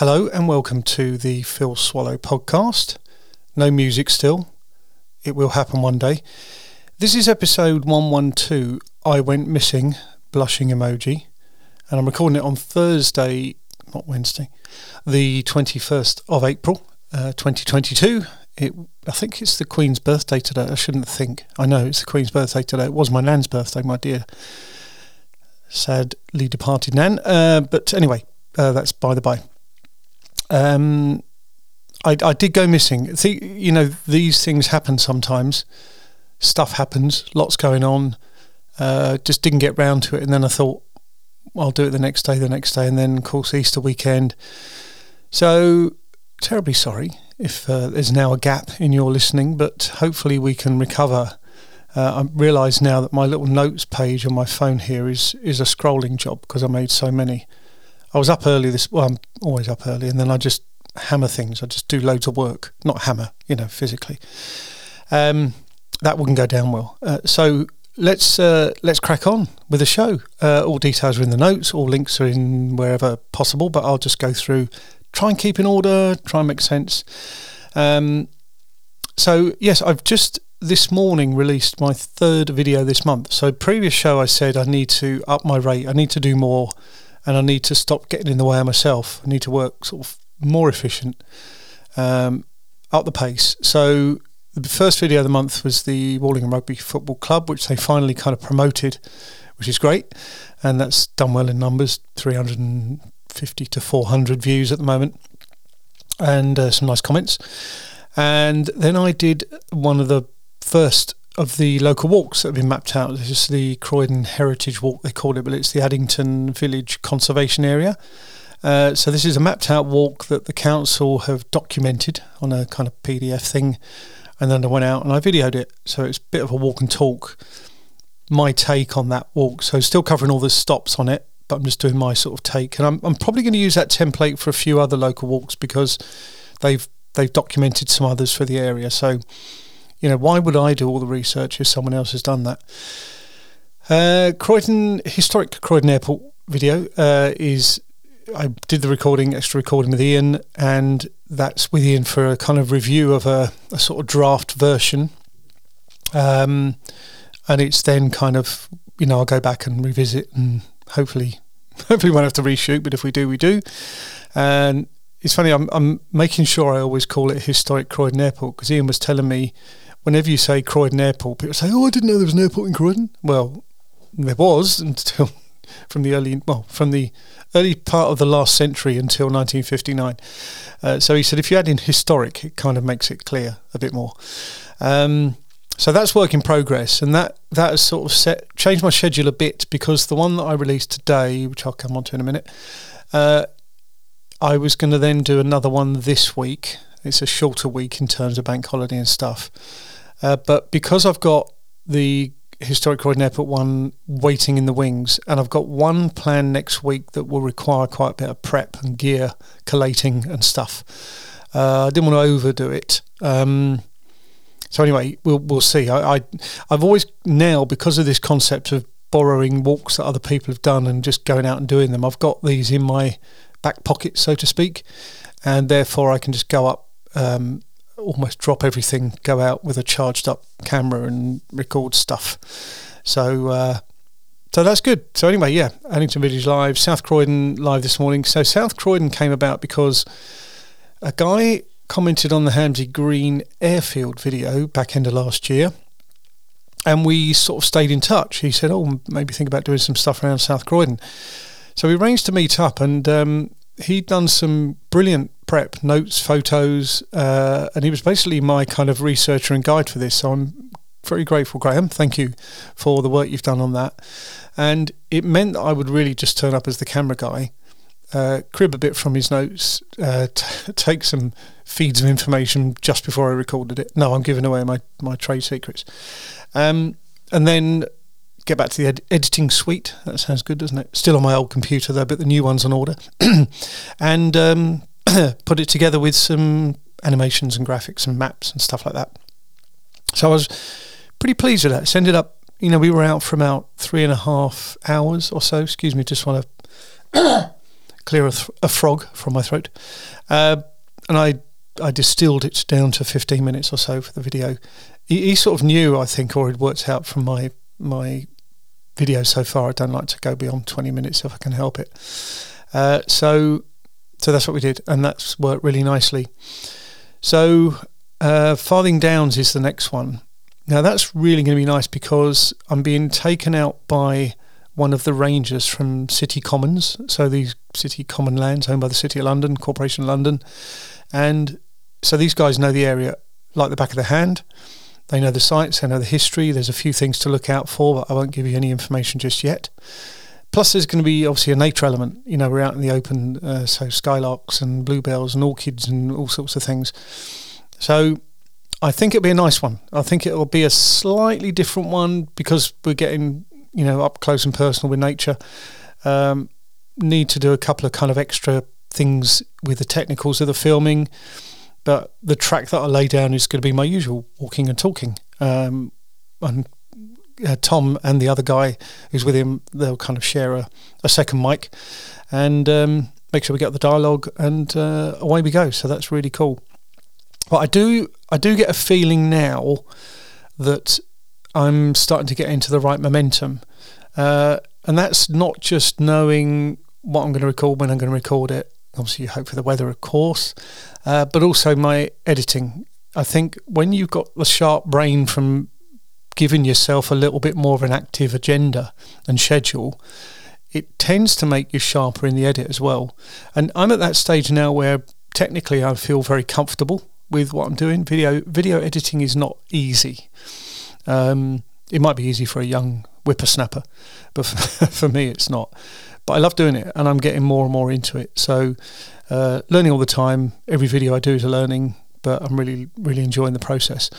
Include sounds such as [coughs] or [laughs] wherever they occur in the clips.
Hello and welcome to the Phil Swallow podcast. No music still. It will happen one day. This is episode 112. I went missing, blushing emoji. And I'm recording it on Thursday, not Wednesday, the 21st of April, uh, 2022. It, I think it's the Queen's birthday today. I shouldn't think. I know it's the Queen's birthday today. It was my nan's birthday, my dear sadly departed nan. Uh, but anyway, uh, that's by the by. Um, I, I did go missing. See, you know, these things happen sometimes. Stuff happens, lots going on. Uh, just didn't get round to it, and then I thought I'll do it the next day, the next day, and then of course Easter weekend. So terribly sorry if uh, there's now a gap in your listening, but hopefully we can recover. Uh, I realise now that my little notes page on my phone here is is a scrolling job because I made so many. I was up early this. Well, I'm always up early, and then I just hammer things. I just do loads of work, not hammer, you know, physically. Um, that wouldn't go down well. Uh, so let's uh, let's crack on with the show. Uh, all details are in the notes. All links are in wherever possible. But I'll just go through, try and keep in order, try and make sense. Um, so yes, I've just this morning released my third video this month. So previous show I said I need to up my rate. I need to do more and I need to stop getting in the way of myself. I need to work sort of more efficient, um, up the pace. So the first video of the month was the Warlingham Rugby Football Club, which they finally kind of promoted, which is great, and that's done well in numbers, 350 to 400 views at the moment, and uh, some nice comments. And then I did one of the first of the local walks that have been mapped out. This is the Croydon Heritage Walk, they call it, but it's the Addington Village Conservation Area. Uh, so this is a mapped out walk that the council have documented on a kind of PDF thing, and then I went out and I videoed it. So it's a bit of a walk and talk, my take on that walk. So still covering all the stops on it, but I'm just doing my sort of take, and I'm I'm probably going to use that template for a few other local walks because they've they've documented some others for the area. So you know, why would I do all the research if someone else has done that? Uh, Croydon historic Croydon Airport video uh, is I did the recording, extra recording with Ian, and that's with Ian for a kind of review of a, a sort of draft version. Um, and it's then kind of you know I'll go back and revisit and hopefully [laughs] hopefully we won't have to reshoot, but if we do, we do. And it's funny, I'm I'm making sure I always call it historic Croydon Airport because Ian was telling me whenever you say Croydon Airport, people say, "Oh, I didn't know there was an airport in Croydon." Well, there was until [laughs] from the early well from the early part of the last century until 1959. Uh, so he said, if you add in historic, it kind of makes it clear a bit more. Um, so that's work in progress, and that that has sort of set changed my schedule a bit because the one that I released today, which I'll come on to in a minute, uh, I was going to then do another one this week. It's a shorter week in terms of bank holiday and stuff. Uh, but because I've got the historic Croydon Airport one waiting in the wings, and I've got one plan next week that will require quite a bit of prep and gear collating and stuff. Uh, I didn't want to overdo it. Um, so anyway, we'll we'll see. I, I I've always now because of this concept of borrowing walks that other people have done and just going out and doing them. I've got these in my back pocket, so to speak, and therefore I can just go up um, almost drop everything, go out with a charged up camera and record stuff. So uh, so that's good. So anyway, yeah, Addington Village live, South Croydon live this morning. So South Croydon came about because a guy commented on the Hamsey Green airfield video back end of last year. And we sort of stayed in touch. He said, "Oh, maybe think about doing some stuff around South Croydon." So we arranged to meet up, and um, he'd done some brilliant prep, notes, photos, uh, and he was basically my kind of researcher and guide for this. So I'm very grateful, Graham. Thank you for the work you've done on that. And it meant that I would really just turn up as the camera guy, uh, crib a bit from his notes, uh, t- [laughs] take some feeds of information just before I recorded it. No, I'm giving away my, my trade secrets. Um, and then get back to the ed- editing suite. That sounds good, doesn't it? Still on my old computer though, but the new one's on order. [clears throat] and um, [coughs] put it together with some animations and graphics and maps and stuff like that. So I was pretty pleased with that. It's ended up, you know, we were out for about three and a half hours or so. Excuse me, just want to [coughs] clear a, th- a frog from my throat. Uh, and I I distilled it down to 15 minutes or so for the video. He, he, sort of knew, I think, or had worked out from my my video so far. I don't like to go beyond 20 minutes if I can help it. Uh, so so that's what we did, and that's worked really nicely. So uh, Farthing Downs is the next one. Now that's really going to be nice because I'm being taken out by one of the rangers from City Commons, so these city common lands owned by the City of London, Corporation of London, and so these guys know the area like the back of their hand. They know the sites, they know the history. There's a few things to look out for, but I won't give you any information just yet. Plus, there's going to be obviously a nature element. You know, we're out in the open, uh, so skylarks and bluebells and orchids and all sorts of things. So, I think it'll be a nice one. I think it'll be a slightly different one because we're getting, you know, up close and personal with nature. Um, need to do a couple of kind of extra things with the technicals of the filming, but the track that I lay down is going to be my usual walking and talking. Um, and uh, Tom and the other guy who's with him, they'll kind of share a, a second mic and um, make sure we get the dialogue, and uh, away we go. So that's really cool. But I do, I do get a feeling now that I'm starting to get into the right momentum, uh, and that's not just knowing what I'm going to record when I'm going to record it. Obviously, you hope for the weather, of course, uh, but also my editing. I think when you've got the sharp brain from giving yourself a little bit more of an active agenda and schedule, it tends to make you sharper in the edit as well. And I'm at that stage now where technically I feel very comfortable with what I'm doing. Video video editing is not easy. Um, it might be easy for a young whippersnapper, but for, [laughs] for me it's not. But I love doing it, and I'm getting more and more into it. So, uh, learning all the time. Every video I do is a learning, but I'm really really enjoying the process.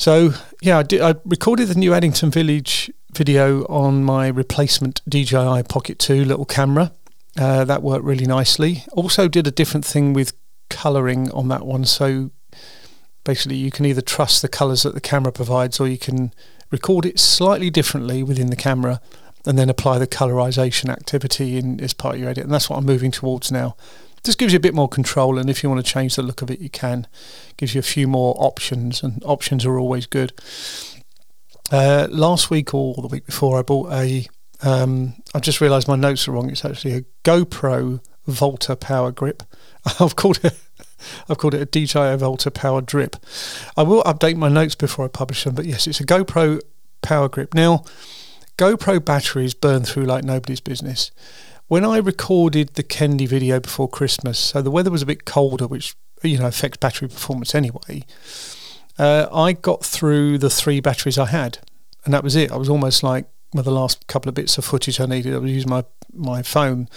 So yeah, I, did, I recorded the new Addington Village video on my replacement DJI Pocket 2 little camera. Uh, that worked really nicely. Also did a different thing with colouring on that one. So basically, you can either trust the colours that the camera provides, or you can record it slightly differently within the camera, and then apply the colorization activity in as part of your edit. And that's what I'm moving towards now just gives you a bit more control. And if you want to change the look of it, you can. Gives you a few more options, and options are always good. Uh, last week or the week before, I bought a. Um, I just realised my notes are wrong. It's actually a GoPro Volta Power Grip. [laughs] I've called it. [laughs] I've called it a DJI Volta Power Drip. I will update my notes before I publish them, but yes, it's a GoPro Power Grip. Now, GoPro batteries burn through like nobody's business when I recorded the Kenley video before Christmas, so the weather was a bit colder, which you know affects battery performance anyway. Uh, I got through the three batteries I had, and that was it. I was almost like with the last couple of bits of footage I needed. I was using my my phone.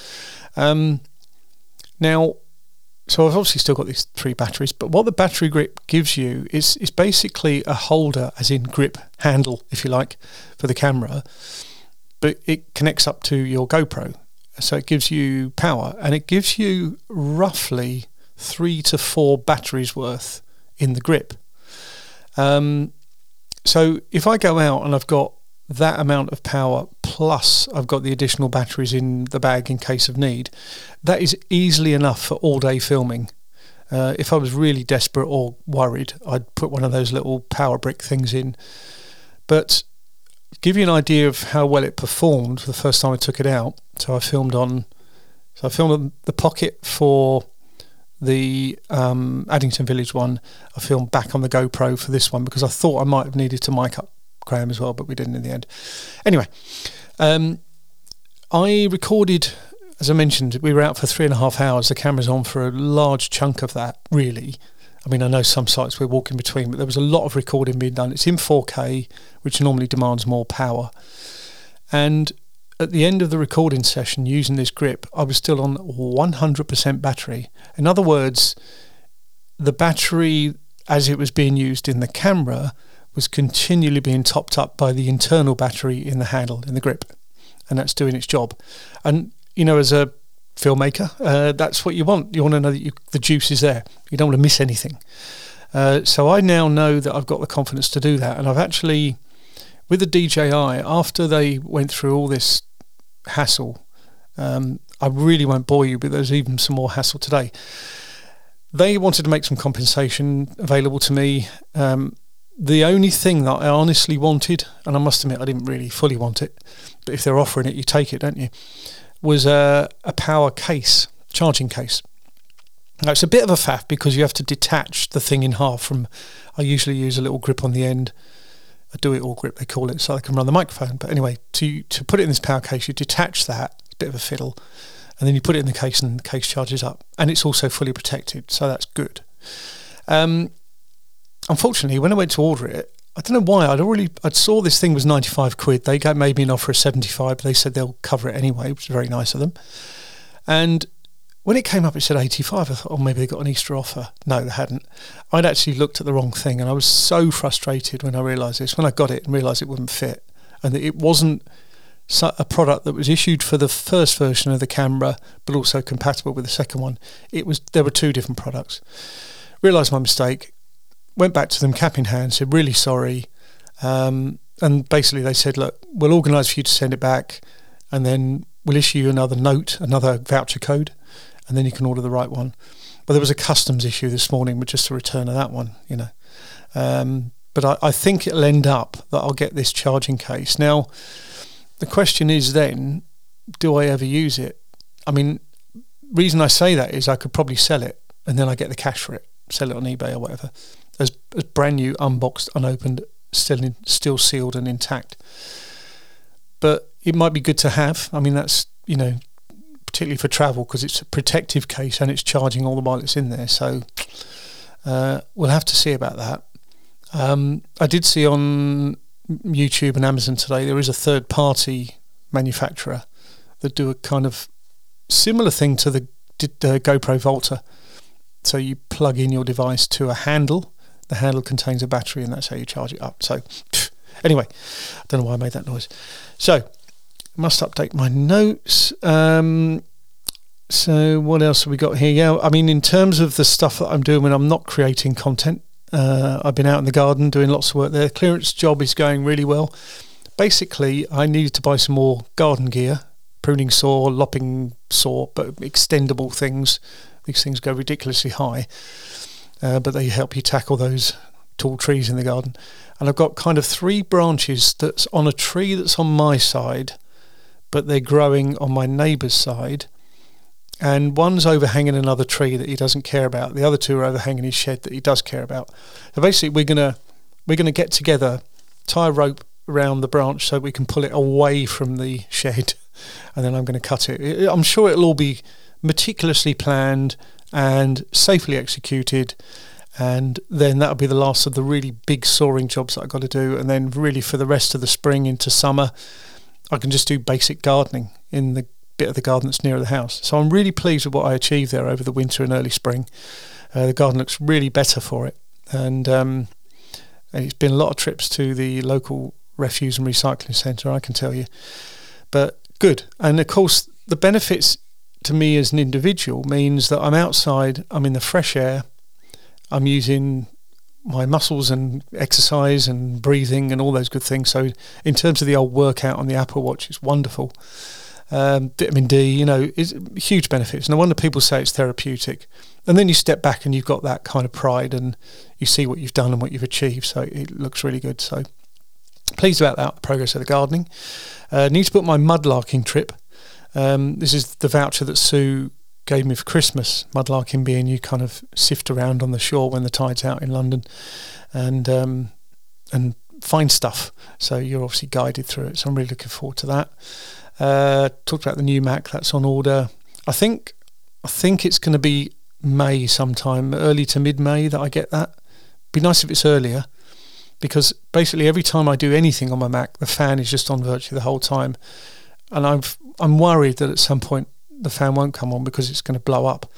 Um, now, so I've obviously still got these three batteries, but what the battery grip gives you is is basically a holder, as in grip handle, if you like, for the camera, but it connects up to your GoPro. So it gives you power and it gives you roughly three to four batteries worth in the grip. Um, so if I go out and I've got that amount of power plus I've got the additional batteries in the bag in case of need, that is easily enough for all day filming. Uh, if I was really desperate or worried, I'd put one of those little power brick things in. But give you an idea of how well it performed the first time I took it out. So I filmed on, so I filmed the pocket for the um, Addington Village one. I filmed back on the GoPro for this one because I thought I might have needed to mic up Graham as well, but we didn't in the end. Anyway, um, I recorded, as I mentioned, we were out for three and a half hours. The camera's on for a large chunk of that, really. I mean, I know some sites we're walking between, but there was a lot of recording being done. It's in 4K, which normally demands more power. And at the end of the recording session using this grip, I was still on 100% battery. In other words, the battery as it was being used in the camera was continually being topped up by the internal battery in the handle, in the grip. And that's doing its job. And, you know, as a filmmaker. Uh, that's what you want. You want to know that you, the juice is there. You don't want to miss anything. Uh, so I now know that I've got the confidence to do that, and I've actually, with the DJI, after they went through all this hassle, um, I really won't bore you, but there's even some more hassle today. They wanted to make some compensation available to me. Um, the only thing that I honestly wanted, and I must admit I didn't really fully want it, but if they're offering it, you take it, don't you? Was a, a power case, charging case. Now it's a bit of a faff because you have to detach the thing in half from. I usually use a little grip on the end, a do it all grip they call it, so I can run the microphone. But anyway, to to put it in this power case, you detach that. It's a bit of a fiddle, and then you put it in the case, and the case charges up, and it's also fully protected, so that's good. Um, unfortunately, when I went to order it, I don't know why. I'd already I saw this thing was ninety five quid. They made me an offer of seventy five. but They said they'll cover it anyway, which is very nice of them. And when it came up, it said eighty five. I thought, oh, maybe they got an Easter offer. No, they hadn't. I'd actually looked at the wrong thing, and I was so frustrated when I realised this. When I got it and realised it wouldn't fit, and that it wasn't a product that was issued for the first version of the camera, but also compatible with the second one. It was there were two different products. Realised my mistake went back to them cap in hand, said, really sorry. Um, and basically they said, look, we'll organise for you to send it back and then we'll issue you another note, another voucher code, and then you can order the right one. But there was a customs issue this morning with just a return of that one, you know. Um, but I, I think it'll end up that I'll get this charging case. Now, the question is then, do I ever use it? I mean, reason I say that is I could probably sell it and then I get the cash for it, sell it on eBay or whatever as, as brand new, unboxed, unopened, still in, still sealed and intact. But it might be good to have. I mean, that's you know, particularly for travel because it's a protective case and it's charging all the while it's in there. So uh, we'll have to see about that. Um, I did see on YouTube and Amazon today there is a third party manufacturer that do a kind of similar thing to the uh, GoPro Volta. So you plug in your device to a handle the handle contains a battery, and that's how you charge it up. So, anyway, I don't know why I made that noise. So, must update my notes. Um, so, what else have we got here? Yeah, I mean, in terms of the stuff that I'm doing when I'm not creating content, uh, I've been out in the garden doing lots of work there. Clearance job is going really well. Basically, I needed to buy some more garden gear, pruning saw, lopping saw, but extendable things. These things go ridiculously high uh, but they help you tackle those tall trees in the garden. And I've got kind of three branches that's on a tree that's on my side, but they're growing on my neighbour's side. And one's overhanging another tree that he doesn't care about. The other two are overhanging his shed that he does care about. So basically, we're gonna we're gonna get together, tie a rope around the branch so we can pull it away from the shed, [laughs] and then I'm going to cut it. I'm sure it'll all be meticulously planned and safely executed. And then that'll be the last of the really big soaring jobs that I've got to do. And then, really, for the rest of the spring into summer, I can just do basic gardening in the bit of the garden that's near the house. So I'm really pleased with what I achieved there over the winter and early spring. Uh, the garden looks really better for it. And, um, and it's been a lot of trips to the local refuse and recycling centre, I can tell you. But good. And of course, the benefits to me as an individual means that I'm outside, I'm in the fresh air, I'm using my muscles and exercise and breathing and all those good things. So, in terms of the old workout on the Apple Watch, it's wonderful. Um, vitamin D, you know, is huge benefits. No wonder people say it's therapeutic. And then you step back and you've got that kind of pride and you see what you've done and what you've achieved. So it looks really good. So pleased about that, progress of the gardening. Uh, need to book my mudlarking trip. Um, this is the voucher that Sue gave me for Christmas. Mudlarking being you kind of sift around on the shore when the tide's out in London, and um, and find stuff. So you're obviously guided through it. So I'm really looking forward to that. Uh, talked about the new Mac that's on order. I think I think it's going to be May sometime, early to mid May that I get that. Be nice if it's earlier because basically every time I do anything on my Mac, the fan is just on virtually the whole time, and I've I'm worried that at some point the fan won't come on because it's going to blow up.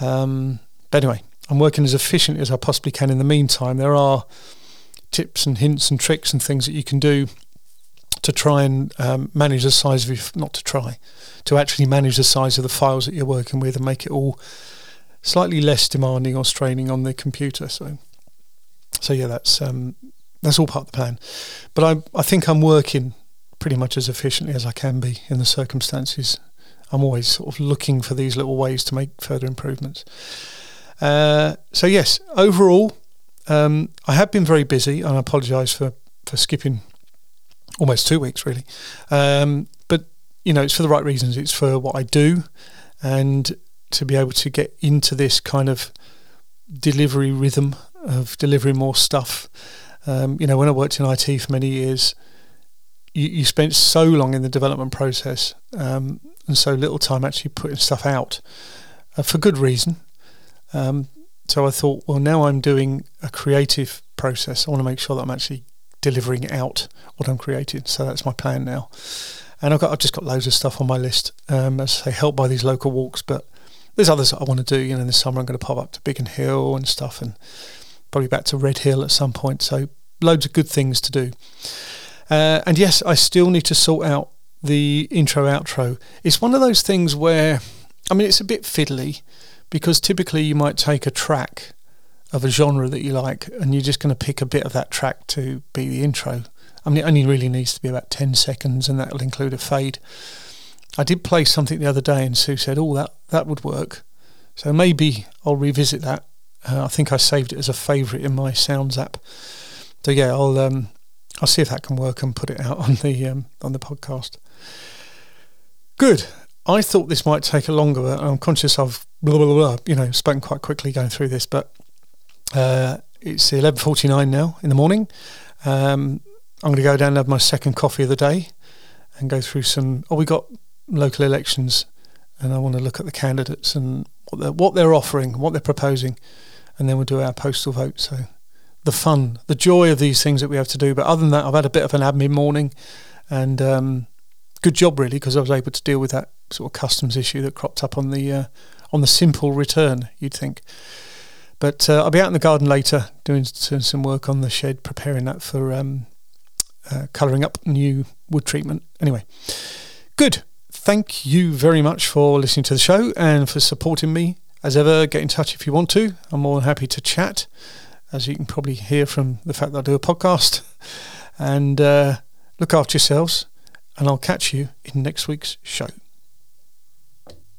Um, but anyway, I'm working as efficiently as I possibly can. In the meantime, there are tips and hints and tricks and things that you can do to try and um, manage the size of your, not to try, to actually manage the size of the files that you're working with and make it all slightly less demanding or straining on the computer. So, so yeah, that's um, that's all part of the plan. But I I think I'm working pretty much as efficiently as I can be in the circumstances. I'm always sort of looking for these little ways to make further improvements. Uh, so yes, overall, um, I have been very busy, and I apologise for for skipping almost two weeks really. Um, but you know, it's for the right reasons. It's for what I do, and to be able to get into this kind of delivery rhythm of delivering more stuff. Um, you know, when I worked in IT for many years, you, you spent so long in the development process um, and so little time actually putting stuff out uh, for good reason. Um, so I thought, well, now I'm doing a creative process. I want to make sure that I'm actually delivering out what I'm creating. So that's my plan now. And I've got I've just got loads of stuff on my list. Um, as I say, helped by these local walks, but there's others that I want to do. You know, this summer I'm going to pop up to Biggin Hill and stuff, and probably back to Red Hill at some point. So loads of good things to do. Uh, and yes, I still need to sort out the intro outro. It's one of those things where, I mean, it's a bit fiddly because typically you might take a track of a genre that you like and you're just going to pick a bit of that track to be the intro. I mean, it only really needs to be about 10 seconds and that'll include a fade. I did play something the other day and Sue said, oh, that, that would work. So maybe I'll revisit that. Uh, I think I saved it as a favourite in my Sounds app. So yeah, I'll um, I'll see if that can work and put it out on the um, on the podcast. Good. I thought this might take a longer. But I'm conscious I've blah, blah, blah, you know spoken quite quickly going through this, but uh, it's 11:49 now in the morning. Um, I'm going to go down and have my second coffee of the day and go through some. Oh, we got local elections, and I want to look at the candidates and what they're, what they're offering, what they're proposing, and then we'll do our postal vote. So the fun, the joy of these things that we have to do. But other than that, I've had a bit of an admin morning, and um, good job really because I was able to deal with that sort of customs issue that cropped up on the uh, on the simple return. You'd think. But uh, I'll be out in the garden later doing, doing some work on the shed, preparing that for um, uh, colouring up new wood treatment. Anyway, good. Thank you very much for listening to the show and for supporting me. As ever, get in touch if you want to. I'm more than happy to chat, as you can probably hear from the fact that I do a podcast. And uh, look after yourselves, and I'll catch you in next week's show.